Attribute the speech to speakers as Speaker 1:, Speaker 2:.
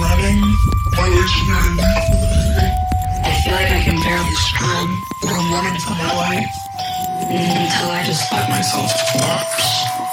Speaker 1: Running. My legs are not enough.
Speaker 2: I feel like I can barely stride
Speaker 1: but I'm running for my life.
Speaker 2: Until I just let myself
Speaker 1: collapse.